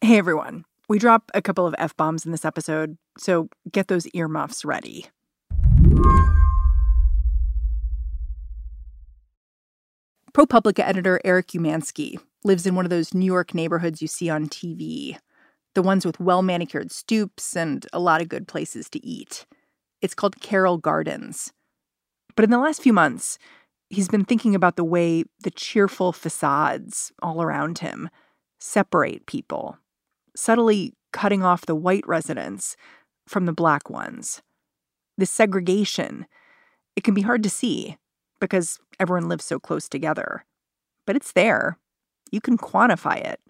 Hey everyone. We drop a couple of F bombs in this episode, so get those earmuffs ready. ProPublica editor Eric Umansky lives in one of those New York neighborhoods you see on TV, the ones with well manicured stoops and a lot of good places to eat. It's called Carroll Gardens. But in the last few months, he's been thinking about the way the cheerful facades all around him separate people, subtly cutting off the white residents from the black ones. This segregation, it can be hard to see because everyone lives so close together. But it's there. You can quantify it.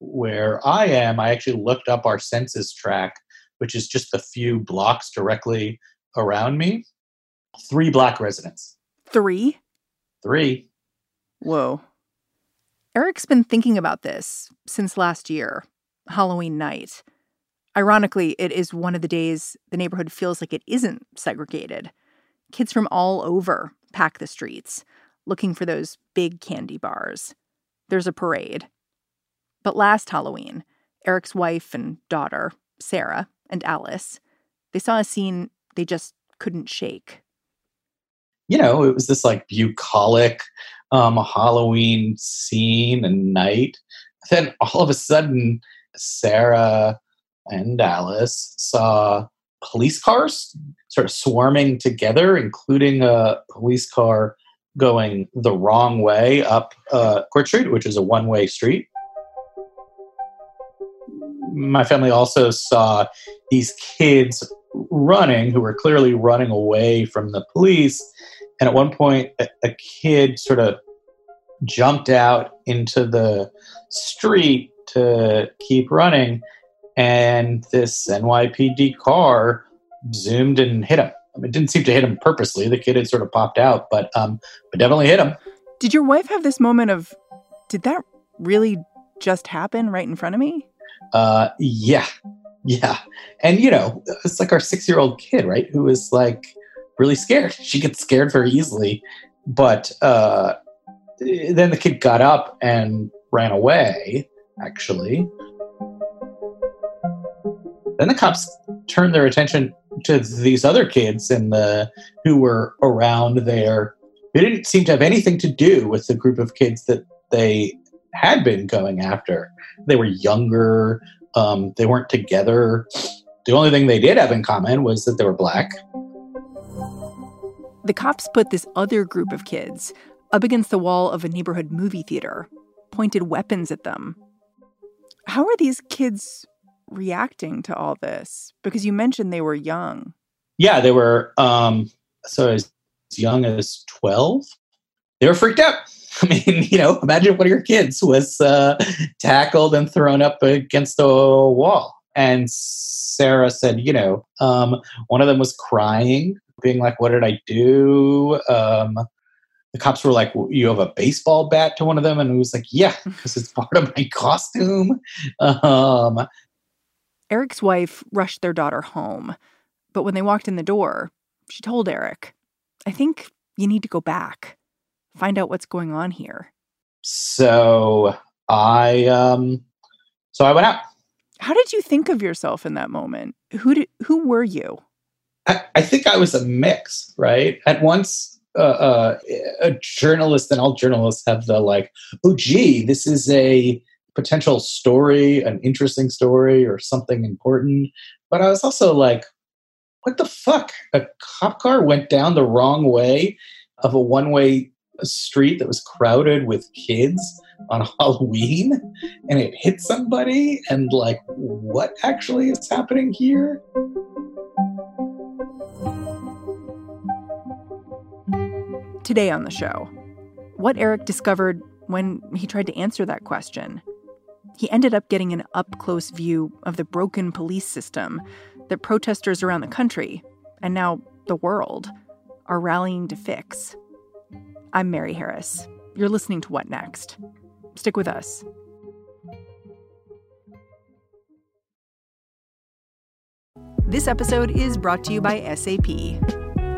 Where I am, I actually looked up our census tract, which is just a few blocks directly around me. Three black residents. Three? Three. Whoa. Eric's been thinking about this since last year, Halloween night. Ironically, it is one of the days the neighborhood feels like it isn't segregated. Kids from all over pack the streets, looking for those big candy bars. There's a parade. But last Halloween, Eric's wife and daughter, Sarah and Alice, they saw a scene they just couldn't shake. You know, it was this like bucolic um, Halloween scene and night. Then all of a sudden, Sarah and Alice saw police cars sort of swarming together, including a police car going the wrong way up uh, Court Street, which is a one way street. My family also saw these kids running who were clearly running away from the police. And at one point, a, a kid sort of jumped out into the street to keep running and this NYPD car zoomed and hit him. I mean, it didn't seem to hit him purposely. The kid had sort of popped out, but um, but definitely hit him. Did your wife have this moment of, did that really just happen right in front of me? Uh, yeah, yeah, and you know, it's like our six-year-old kid, right, who is like really scared. She gets scared very easily, but uh, then the kid got up and ran away. Actually, then the cops turned their attention to these other kids and the who were around there. They didn't seem to have anything to do with the group of kids that they had been going after. They were younger. Um, they weren't together. The only thing they did have in common was that they were black. The cops put this other group of kids up against the wall of a neighborhood movie theater, pointed weapons at them. How are these kids reacting to all this? Because you mentioned they were young. Yeah, they were um, so as young as 12. They were freaked out. I mean, you know, imagine one of your kids was uh, tackled and thrown up against a wall. And Sarah said, you know, um, one of them was crying, being like, What did I do? Um, the cops were like, "You have a baseball bat to one of them," and he was like, "Yeah, because it's part of my costume." Um, Eric's wife rushed their daughter home, but when they walked in the door, she told Eric, "I think you need to go back, find out what's going on here." So I, um, so I went out. How did you think of yourself in that moment? Who did? Who were you? I, I think I was a mix, right? At once, uh, uh, a journalist and all journalists have the like, oh, gee, this is a potential story, an interesting story, or something important. But I was also like, what the fuck? A cop car went down the wrong way of a one way street that was crowded with kids on Halloween and it hit somebody. And like, what actually is happening here? Today on the show, what Eric discovered when he tried to answer that question. He ended up getting an up close view of the broken police system that protesters around the country, and now the world, are rallying to fix. I'm Mary Harris. You're listening to What Next? Stick with us. This episode is brought to you by SAP.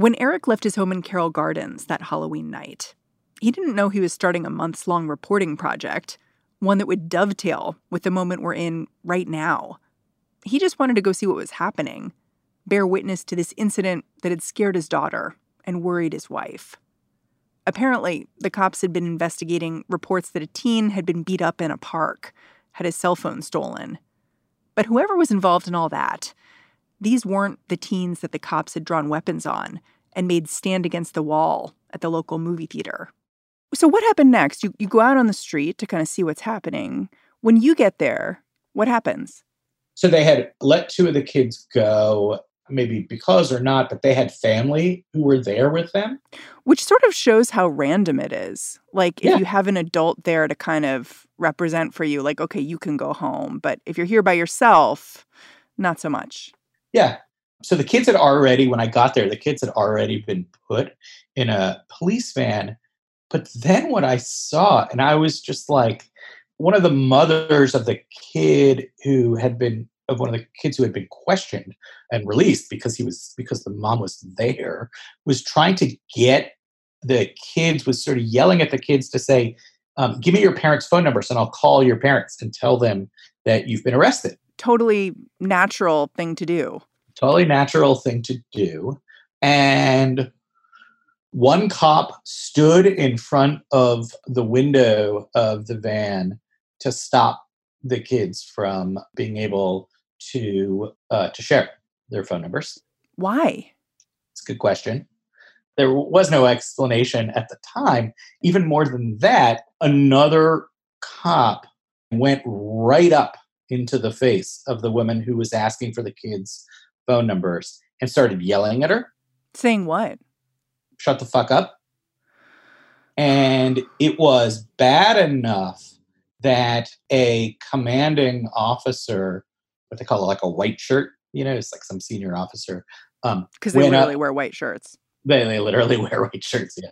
When Eric left his home in Carroll Gardens that Halloween night, he didn't know he was starting a months long reporting project, one that would dovetail with the moment we're in right now. He just wanted to go see what was happening, bear witness to this incident that had scared his daughter and worried his wife. Apparently, the cops had been investigating reports that a teen had been beat up in a park had his cell phone stolen. But whoever was involved in all that, these weren't the teens that the cops had drawn weapons on and made stand against the wall at the local movie theater. So, what happened next? You, you go out on the street to kind of see what's happening. When you get there, what happens? So, they had let two of the kids go maybe because or not, but they had family who were there with them. Which sort of shows how random it is. Like if yeah. you have an adult there to kind of represent for you, like, okay, you can go home. But if you're here by yourself, not so much. Yeah. So the kids had already, when I got there, the kids had already been put in a police van. But then what I saw, and I was just like, one of the mothers of the kid who had been of one of the kids who had been questioned and released because he was because the mom was there was trying to get the kids was sort of yelling at the kids to say um, give me your parents phone numbers and i'll call your parents and tell them that you've been arrested totally natural thing to do totally natural thing to do and one cop stood in front of the window of the van to stop the kids from being able to uh, to share their phone numbers. Why? It's a good question. There was no explanation at the time. Even more than that, another cop went right up into the face of the woman who was asking for the kids' phone numbers and started yelling at her. Saying what? Shut the fuck up. And it was bad enough that a commanding officer what they call it, like a white shirt. You know, it's like some senior officer. Um, because they literally up, wear white shirts. They, they literally wear white shirts. Yeah,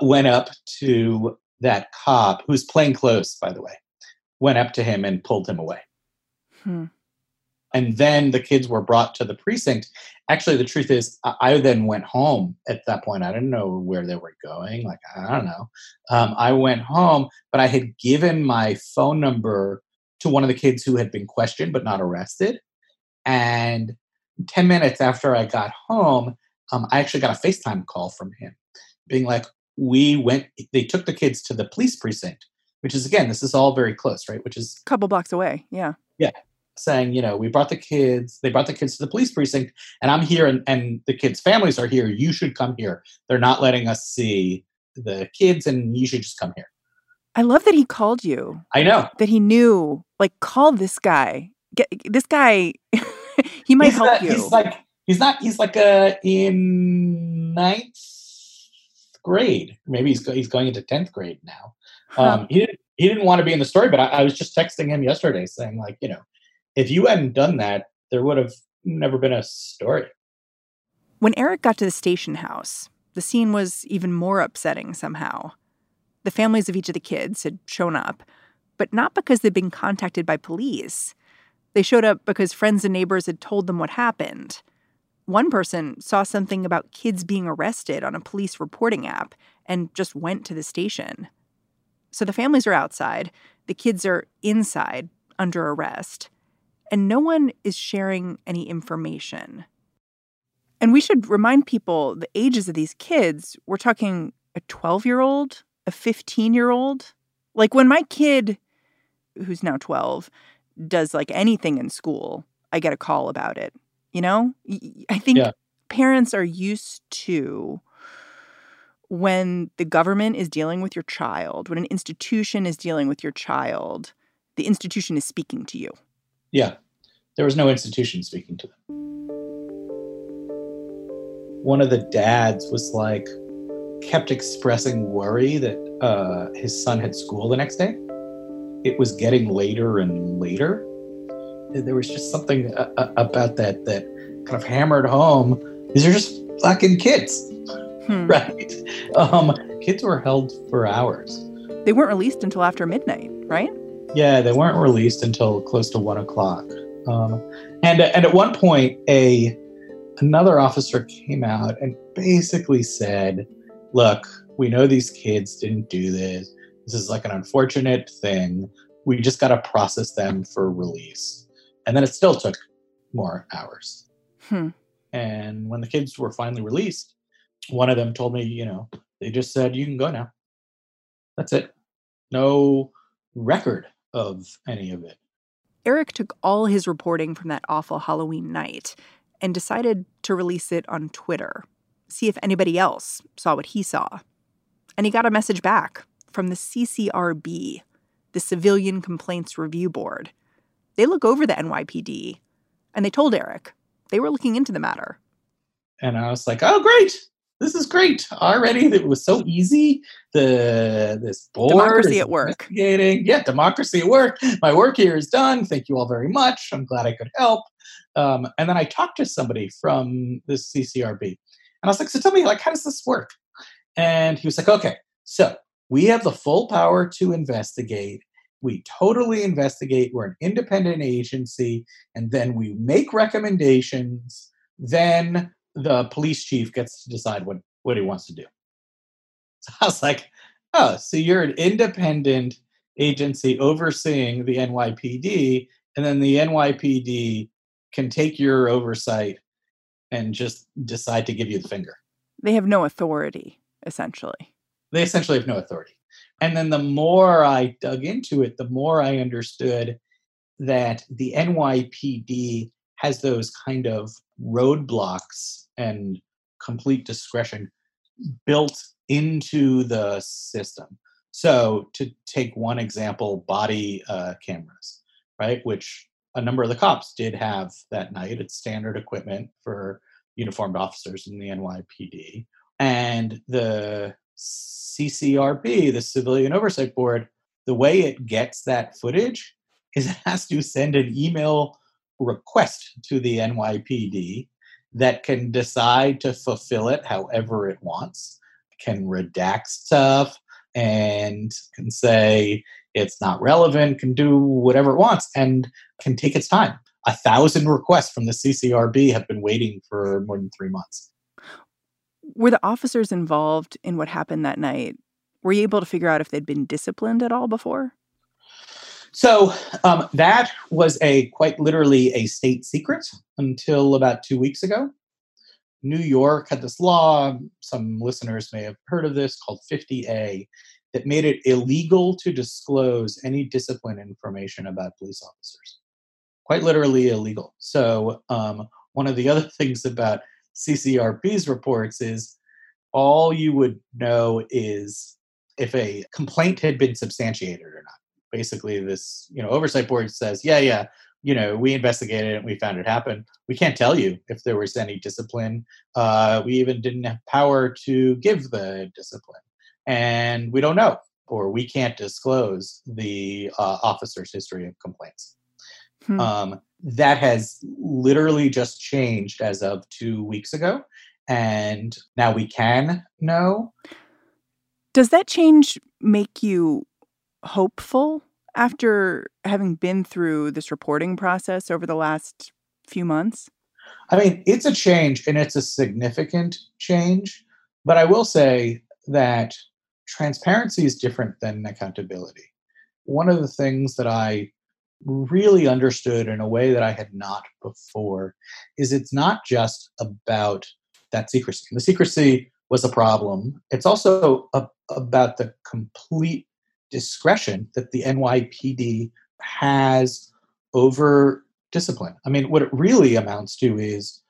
went up to that cop who's playing close, by the way. Went up to him and pulled him away. Hmm. And then the kids were brought to the precinct. Actually, the truth is, I then went home at that point. I didn't know where they were going. Like, I don't know. Um, I went home, but I had given my phone number to one of the kids who had been questioned but not arrested. And 10 minutes after I got home, um, I actually got a FaceTime call from him being like, we went, they took the kids to the police precinct, which is, again, this is all very close, right? Which is a couple blocks away. Yeah. Yeah. Saying, you know, we brought the kids, they brought the kids to the police precinct, and I'm here, and, and the kids' families are here. You should come here. They're not letting us see the kids, and you should just come here. I love that he called you. I know. That he knew, like, call this guy. Get this guy. he might he's help you. He's like, he's not, he's like a, in ninth grade. Maybe he's, he's going into 10th grade now. Um, he, didn't, he didn't want to be in the story, but I, I was just texting him yesterday saying, like, you know, if you hadn't done that, there would have never been a story. When Eric got to the station house, the scene was even more upsetting somehow. The families of each of the kids had shown up, but not because they'd been contacted by police. They showed up because friends and neighbors had told them what happened. One person saw something about kids being arrested on a police reporting app and just went to the station. So the families are outside, the kids are inside under arrest, and no one is sharing any information. And we should remind people the ages of these kids. We're talking a 12 year old, a 15 year old? Like when my kid, who's now 12, does like anything in school, I get a call about it. You know, I think yeah. parents are used to when the government is dealing with your child, when an institution is dealing with your child, the institution is speaking to you. Yeah. There was no institution speaking to them. One of the dads was like, kept expressing worry that uh, his son had school the next day. It was getting later and later. There was just something uh, uh about that that kind of hammered home. These are just fucking kids, hmm. right? Um, kids were held for hours. They weren't released until after midnight, right? Yeah, they weren't released until close to one o'clock. Um, and and at one point, a another officer came out and basically said look, we know these kids didn't do this. This is like an unfortunate thing. We just got to process them for release. And then it still took more hours. Hmm. And when the kids were finally released, one of them told me, you know, they just said, you can go now. That's it. No record of any of it. Eric took all his reporting from that awful Halloween night and decided to release it on Twitter see if anybody else saw what he saw. And he got a message back from the CCRB, the Civilian Complaints Review Board. They look over the NYPD, and they told Eric they were looking into the matter. And I was like, oh, great. This is great. Already, it was so easy. The this board democracy at work. Yeah, democracy at work. My work here is done. Thank you all very much. I'm glad I could help. Um, and then I talked to somebody from the CCRB, and I was like, so tell me, like, how does this work? And he was like, okay, so we have the full power to investigate. We totally investigate. We're an independent agency. And then we make recommendations. Then the police chief gets to decide what, what he wants to do. So I was like, oh, so you're an independent agency overseeing the NYPD. And then the NYPD can take your oversight and just decide to give you the finger. They have no authority, essentially. They essentially have no authority. And then the more I dug into it, the more I understood that the NYPD has those kind of roadblocks and complete discretion built into the system. So, to take one example, body uh, cameras, right, which a number of the cops did have that night. It's standard equipment for uniformed officers in the NYPD. And the CCRB, the Civilian Oversight Board, the way it gets that footage is it has to send an email request to the NYPD that can decide to fulfill it however it wants, can redact stuff, and can say, it's not relevant, can do whatever it wants, and can take its time. A thousand requests from the CCRB have been waiting for more than three months. Were the officers involved in what happened that night? Were you able to figure out if they'd been disciplined at all before? So um, that was a quite literally a state secret until about two weeks ago. New York had this law, some listeners may have heard of this, called 50A, that made it illegal to disclose any discipline information about police officers. Quite literally illegal. So, um, one of the other things about CCRB's reports is all you would know is if a complaint had been substantiated or not. Basically, this you know oversight board says, yeah, yeah, you know, we investigated it and we found it happened. We can't tell you if there was any discipline. Uh, we even didn't have power to give the discipline and we don't know or we can't disclose the uh, officer's history of complaints. Hmm. Um, that has literally just changed as of two weeks ago, and now we can know. Does that change make you hopeful after having been through this reporting process over the last few months? I mean, it's a change and it's a significant change, but I will say that transparency is different than accountability. One of the things that I really understood in a way that I had not before is it's not just about that secrecy. The secrecy was a problem. It's also a, about the complete discretion that the NYPD has over discipline. I mean, what it really amounts to is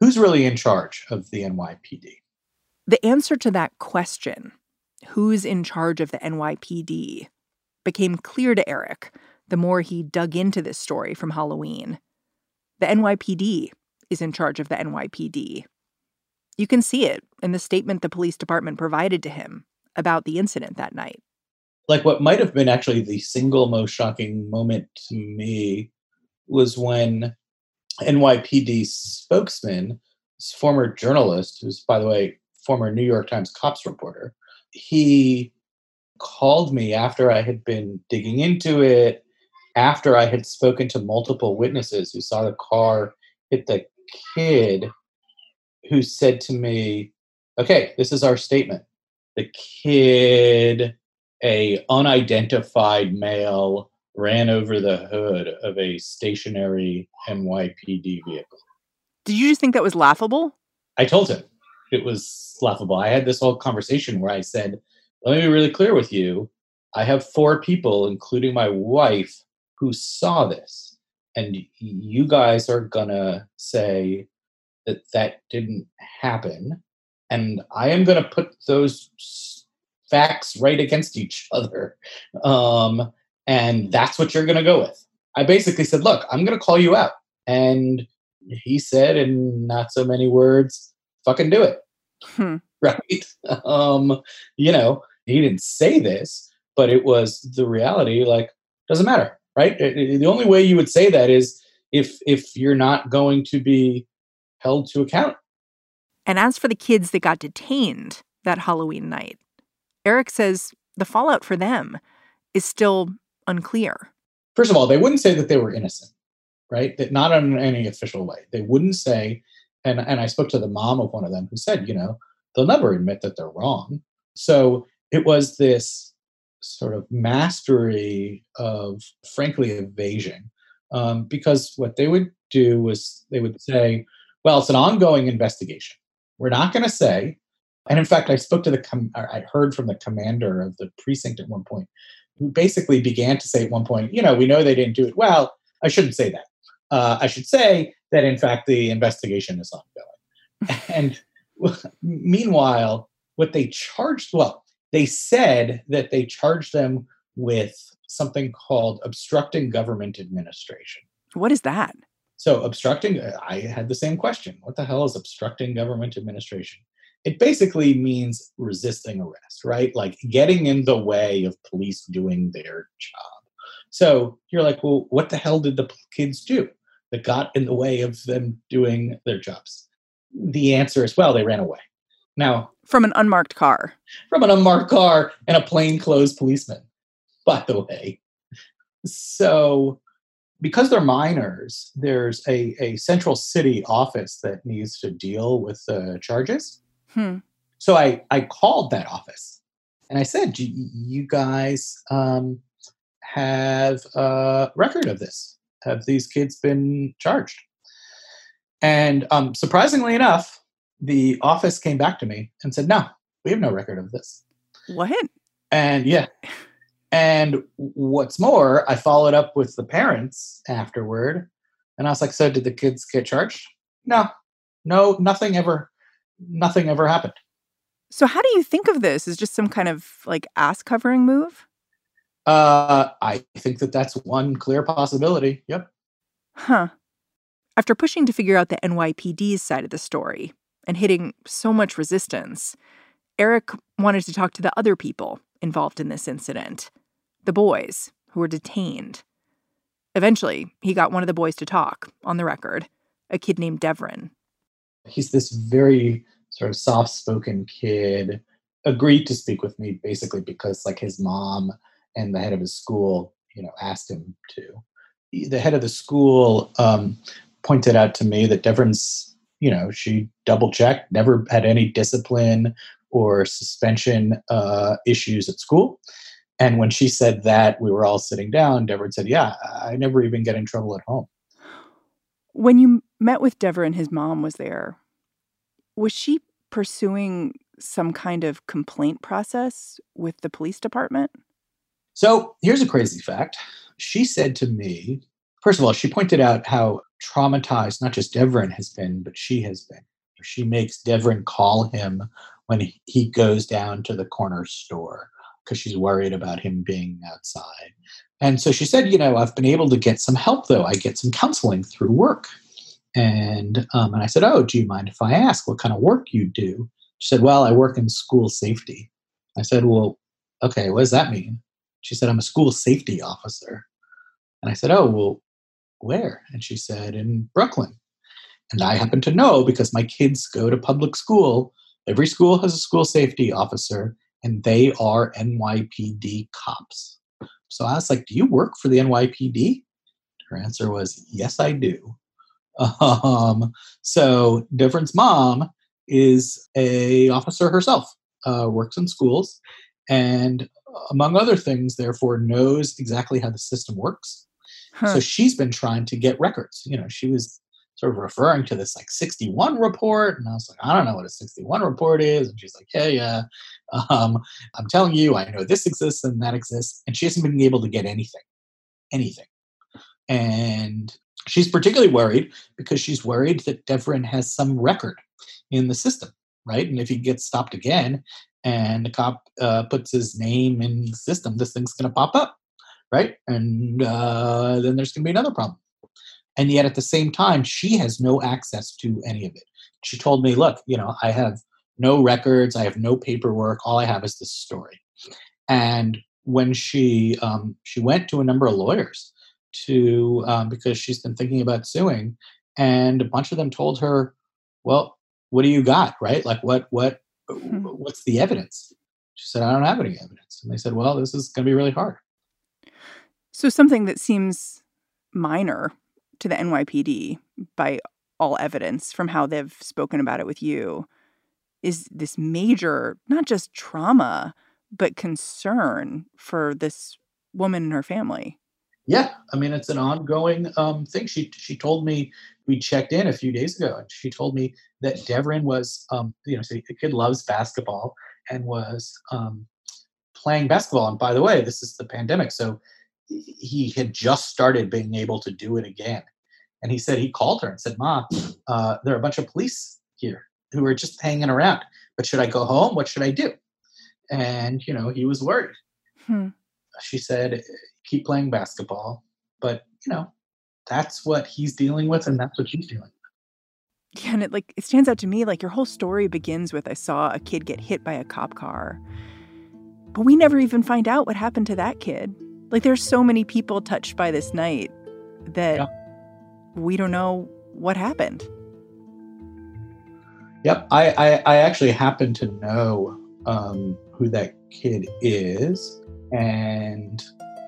who's really in charge of the NYPD? The answer to that question, who's in charge of the NYPD, became clear to Eric the more he dug into this story from Halloween. The NYPD is in charge of the NYPD. You can see it in the statement the police department provided to him about the incident that night. Like what might have been actually the single most shocking moment to me was when NYPD spokesman, former journalist, who's, by the way, former New York Times cops reporter, he called me after I had been digging into it, after I had spoken to multiple witnesses who saw the car hit the kid, who said to me, Okay, this is our statement. The kid, a unidentified male, ran over the hood of a stationary NYPD vehicle. Do you just think that was laughable? I told him it was laughable. I had this whole conversation where I said, let me be really clear with you. I have four people, including my wife, who saw this. And you guys are going to say that that didn't happen. And I am going to put those facts right against each other. Um, and that's what you're going to go with. I basically said, look, I'm going to call you out. And he said, in not so many words, fucking do it. Hmm. Right. Um, you know, he didn't say this, but it was the reality. Like, doesn't matter, right? the only way you would say that is if if you're not going to be held to account. And as for the kids that got detained that Halloween night, Eric says the fallout for them is still unclear. First of all, they wouldn't say that they were innocent, right? That not in any official way. They wouldn't say, and and I spoke to the mom of one of them who said, you know, they'll never admit that they're wrong. So it was this sort of mastery of, frankly, evasion. Um, because what they would do was they would say, well, it's an ongoing investigation. We're not going to say. And in fact, I spoke to the, com- I heard from the commander of the precinct at one point, who basically began to say at one point, you know, we know they didn't do it. Well, I shouldn't say that. Uh, I should say that, in fact, the investigation is ongoing. and meanwhile, what they charged, well, they said that they charged them with something called obstructing government administration. What is that? So, obstructing, I had the same question. What the hell is obstructing government administration? It basically means resisting arrest, right? Like getting in the way of police doing their job. So, you're like, well, what the hell did the kids do that got in the way of them doing their jobs? The answer is, well, they ran away. Now, from an unmarked car. From an unmarked car and a plainclothes policeman, by the way. So, because they're minors, there's a, a central city office that needs to deal with the charges. Hmm. So I, I called that office and I said, You guys um, have a record of this. Have these kids been charged? And um, surprisingly enough, the office came back to me and said, "No, we have no record of this." What? And yeah. And what's more, I followed up with the parents afterward, and I was like, "So did the kids get charged?" No, no, nothing ever, nothing ever happened. So how do you think of this? Is just some kind of like ass covering move? Uh, I think that that's one clear possibility. Yep. Huh. After pushing to figure out the NYPD's side of the story, and hitting so much resistance, Eric wanted to talk to the other people involved in this incident the boys who were detained. Eventually, he got one of the boys to talk on the record, a kid named Devrin. He's this very sort of soft spoken kid, agreed to speak with me basically because, like, his mom and the head of his school, you know, asked him to. The head of the school um, pointed out to me that Devrin's you know, she double checked, never had any discipline or suspension uh, issues at school. And when she said that, we were all sitting down. Devrin said, Yeah, I never even get in trouble at home. When you met with Devrin, his mom was there. Was she pursuing some kind of complaint process with the police department? So here's a crazy fact. She said to me, first of all, she pointed out how traumatized not just Devrin has been, but she has been. She makes Devrin call him when he goes down to the corner store because she's worried about him being outside. And so she said, you know, I've been able to get some help though. I get some counseling through work. And um, and I said, oh, do you mind if I ask what kind of work you do? She said, well, I work in school safety. I said, well, okay, what does that mean? She said, I'm a school safety officer. And I said, oh, well, where? And she said, in Brooklyn. And I happen to know because my kids go to public school. Every school has a school safety officer, and they are NYPD cops. So I was like, Do you work for the NYPD? Her answer was, Yes, I do. Um, so Devrin's mom is a officer herself, uh, works in schools, and among other things, therefore knows exactly how the system works. Huh. So she's been trying to get records. You know, she was sort of referring to this like 61 report. And I was like, I don't know what a 61 report is. And she's like, yeah, yeah. Um, I'm telling you, I know this exists and that exists. And she hasn't been able to get anything, anything. And she's particularly worried because she's worried that Devrin has some record in the system, right? And if he gets stopped again and the cop uh, puts his name in the system, this thing's going to pop up, right? And uh, then there's going to be another problem. And yet at the same time, she has no access to any of it. She told me, look, you know, I have no records, I have no paperwork, all I have is this story. And when she um, she went to a number of lawyers to um, because she's been thinking about suing, and a bunch of them told her, "Well, what do you got? Right? Like what what hmm. what's the evidence?" She said, "I don't have any evidence." And they said, "Well, this is going to be really hard." So something that seems minor to the NYPD by all evidence from how they've spoken about it with you is this major, not just trauma, but concern for this woman and her family. Yeah, I mean it's an ongoing um, thing. She she told me we checked in a few days ago, and she told me that Devrin was, um, you know, so the kid loves basketball and was um, playing basketball. And by the way, this is the pandemic, so he had just started being able to do it again. And he said he called her and said, "Ma, uh, there are a bunch of police here who are just hanging around. But should I go home? What should I do?" And you know, he was worried. Hmm. She said, "Keep playing basketball." But you know, that's what he's dealing with, and that's what she's dealing with. Yeah, and it like it stands out to me like your whole story begins with I saw a kid get hit by a cop car. But we never even find out what happened to that kid. Like there's so many people touched by this night that yeah we don't know what happened. Yep, I, I, I actually happen to know um, who that kid is, and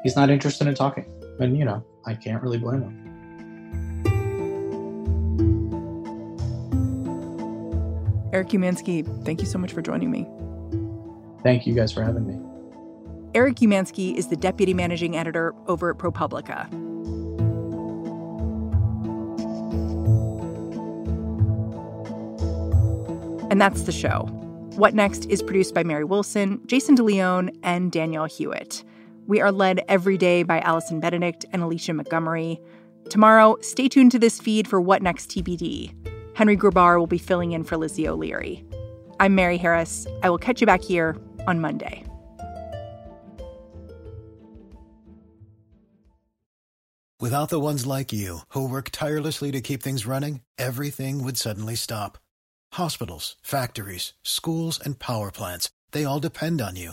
he's not interested in talking. And, you know, I can't really blame him. Eric Umansky, thank you so much for joining me. Thank you guys for having me. Eric Umansky is the deputy managing editor over at ProPublica. And that's the show. What Next is produced by Mary Wilson, Jason DeLeon, and Danielle Hewitt. We are led every day by Allison Benedikt and Alicia Montgomery. Tomorrow, stay tuned to this feed for What Next TBD. Henry Grabar will be filling in for Lizzie O'Leary. I'm Mary Harris. I will catch you back here on Monday. Without the ones like you, who work tirelessly to keep things running, everything would suddenly stop Hospitals, factories, schools, and power plants, they all depend on you.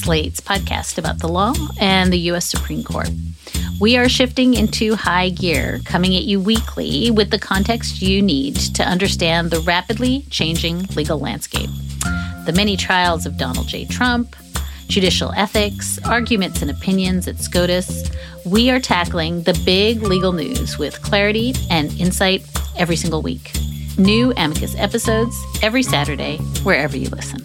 Slate's podcast about the law and the U.S. Supreme Court. We are shifting into high gear, coming at you weekly with the context you need to understand the rapidly changing legal landscape. The many trials of Donald J. Trump, judicial ethics, arguments and opinions at SCOTUS. We are tackling the big legal news with clarity and insight every single week. New Amicus episodes every Saturday, wherever you listen.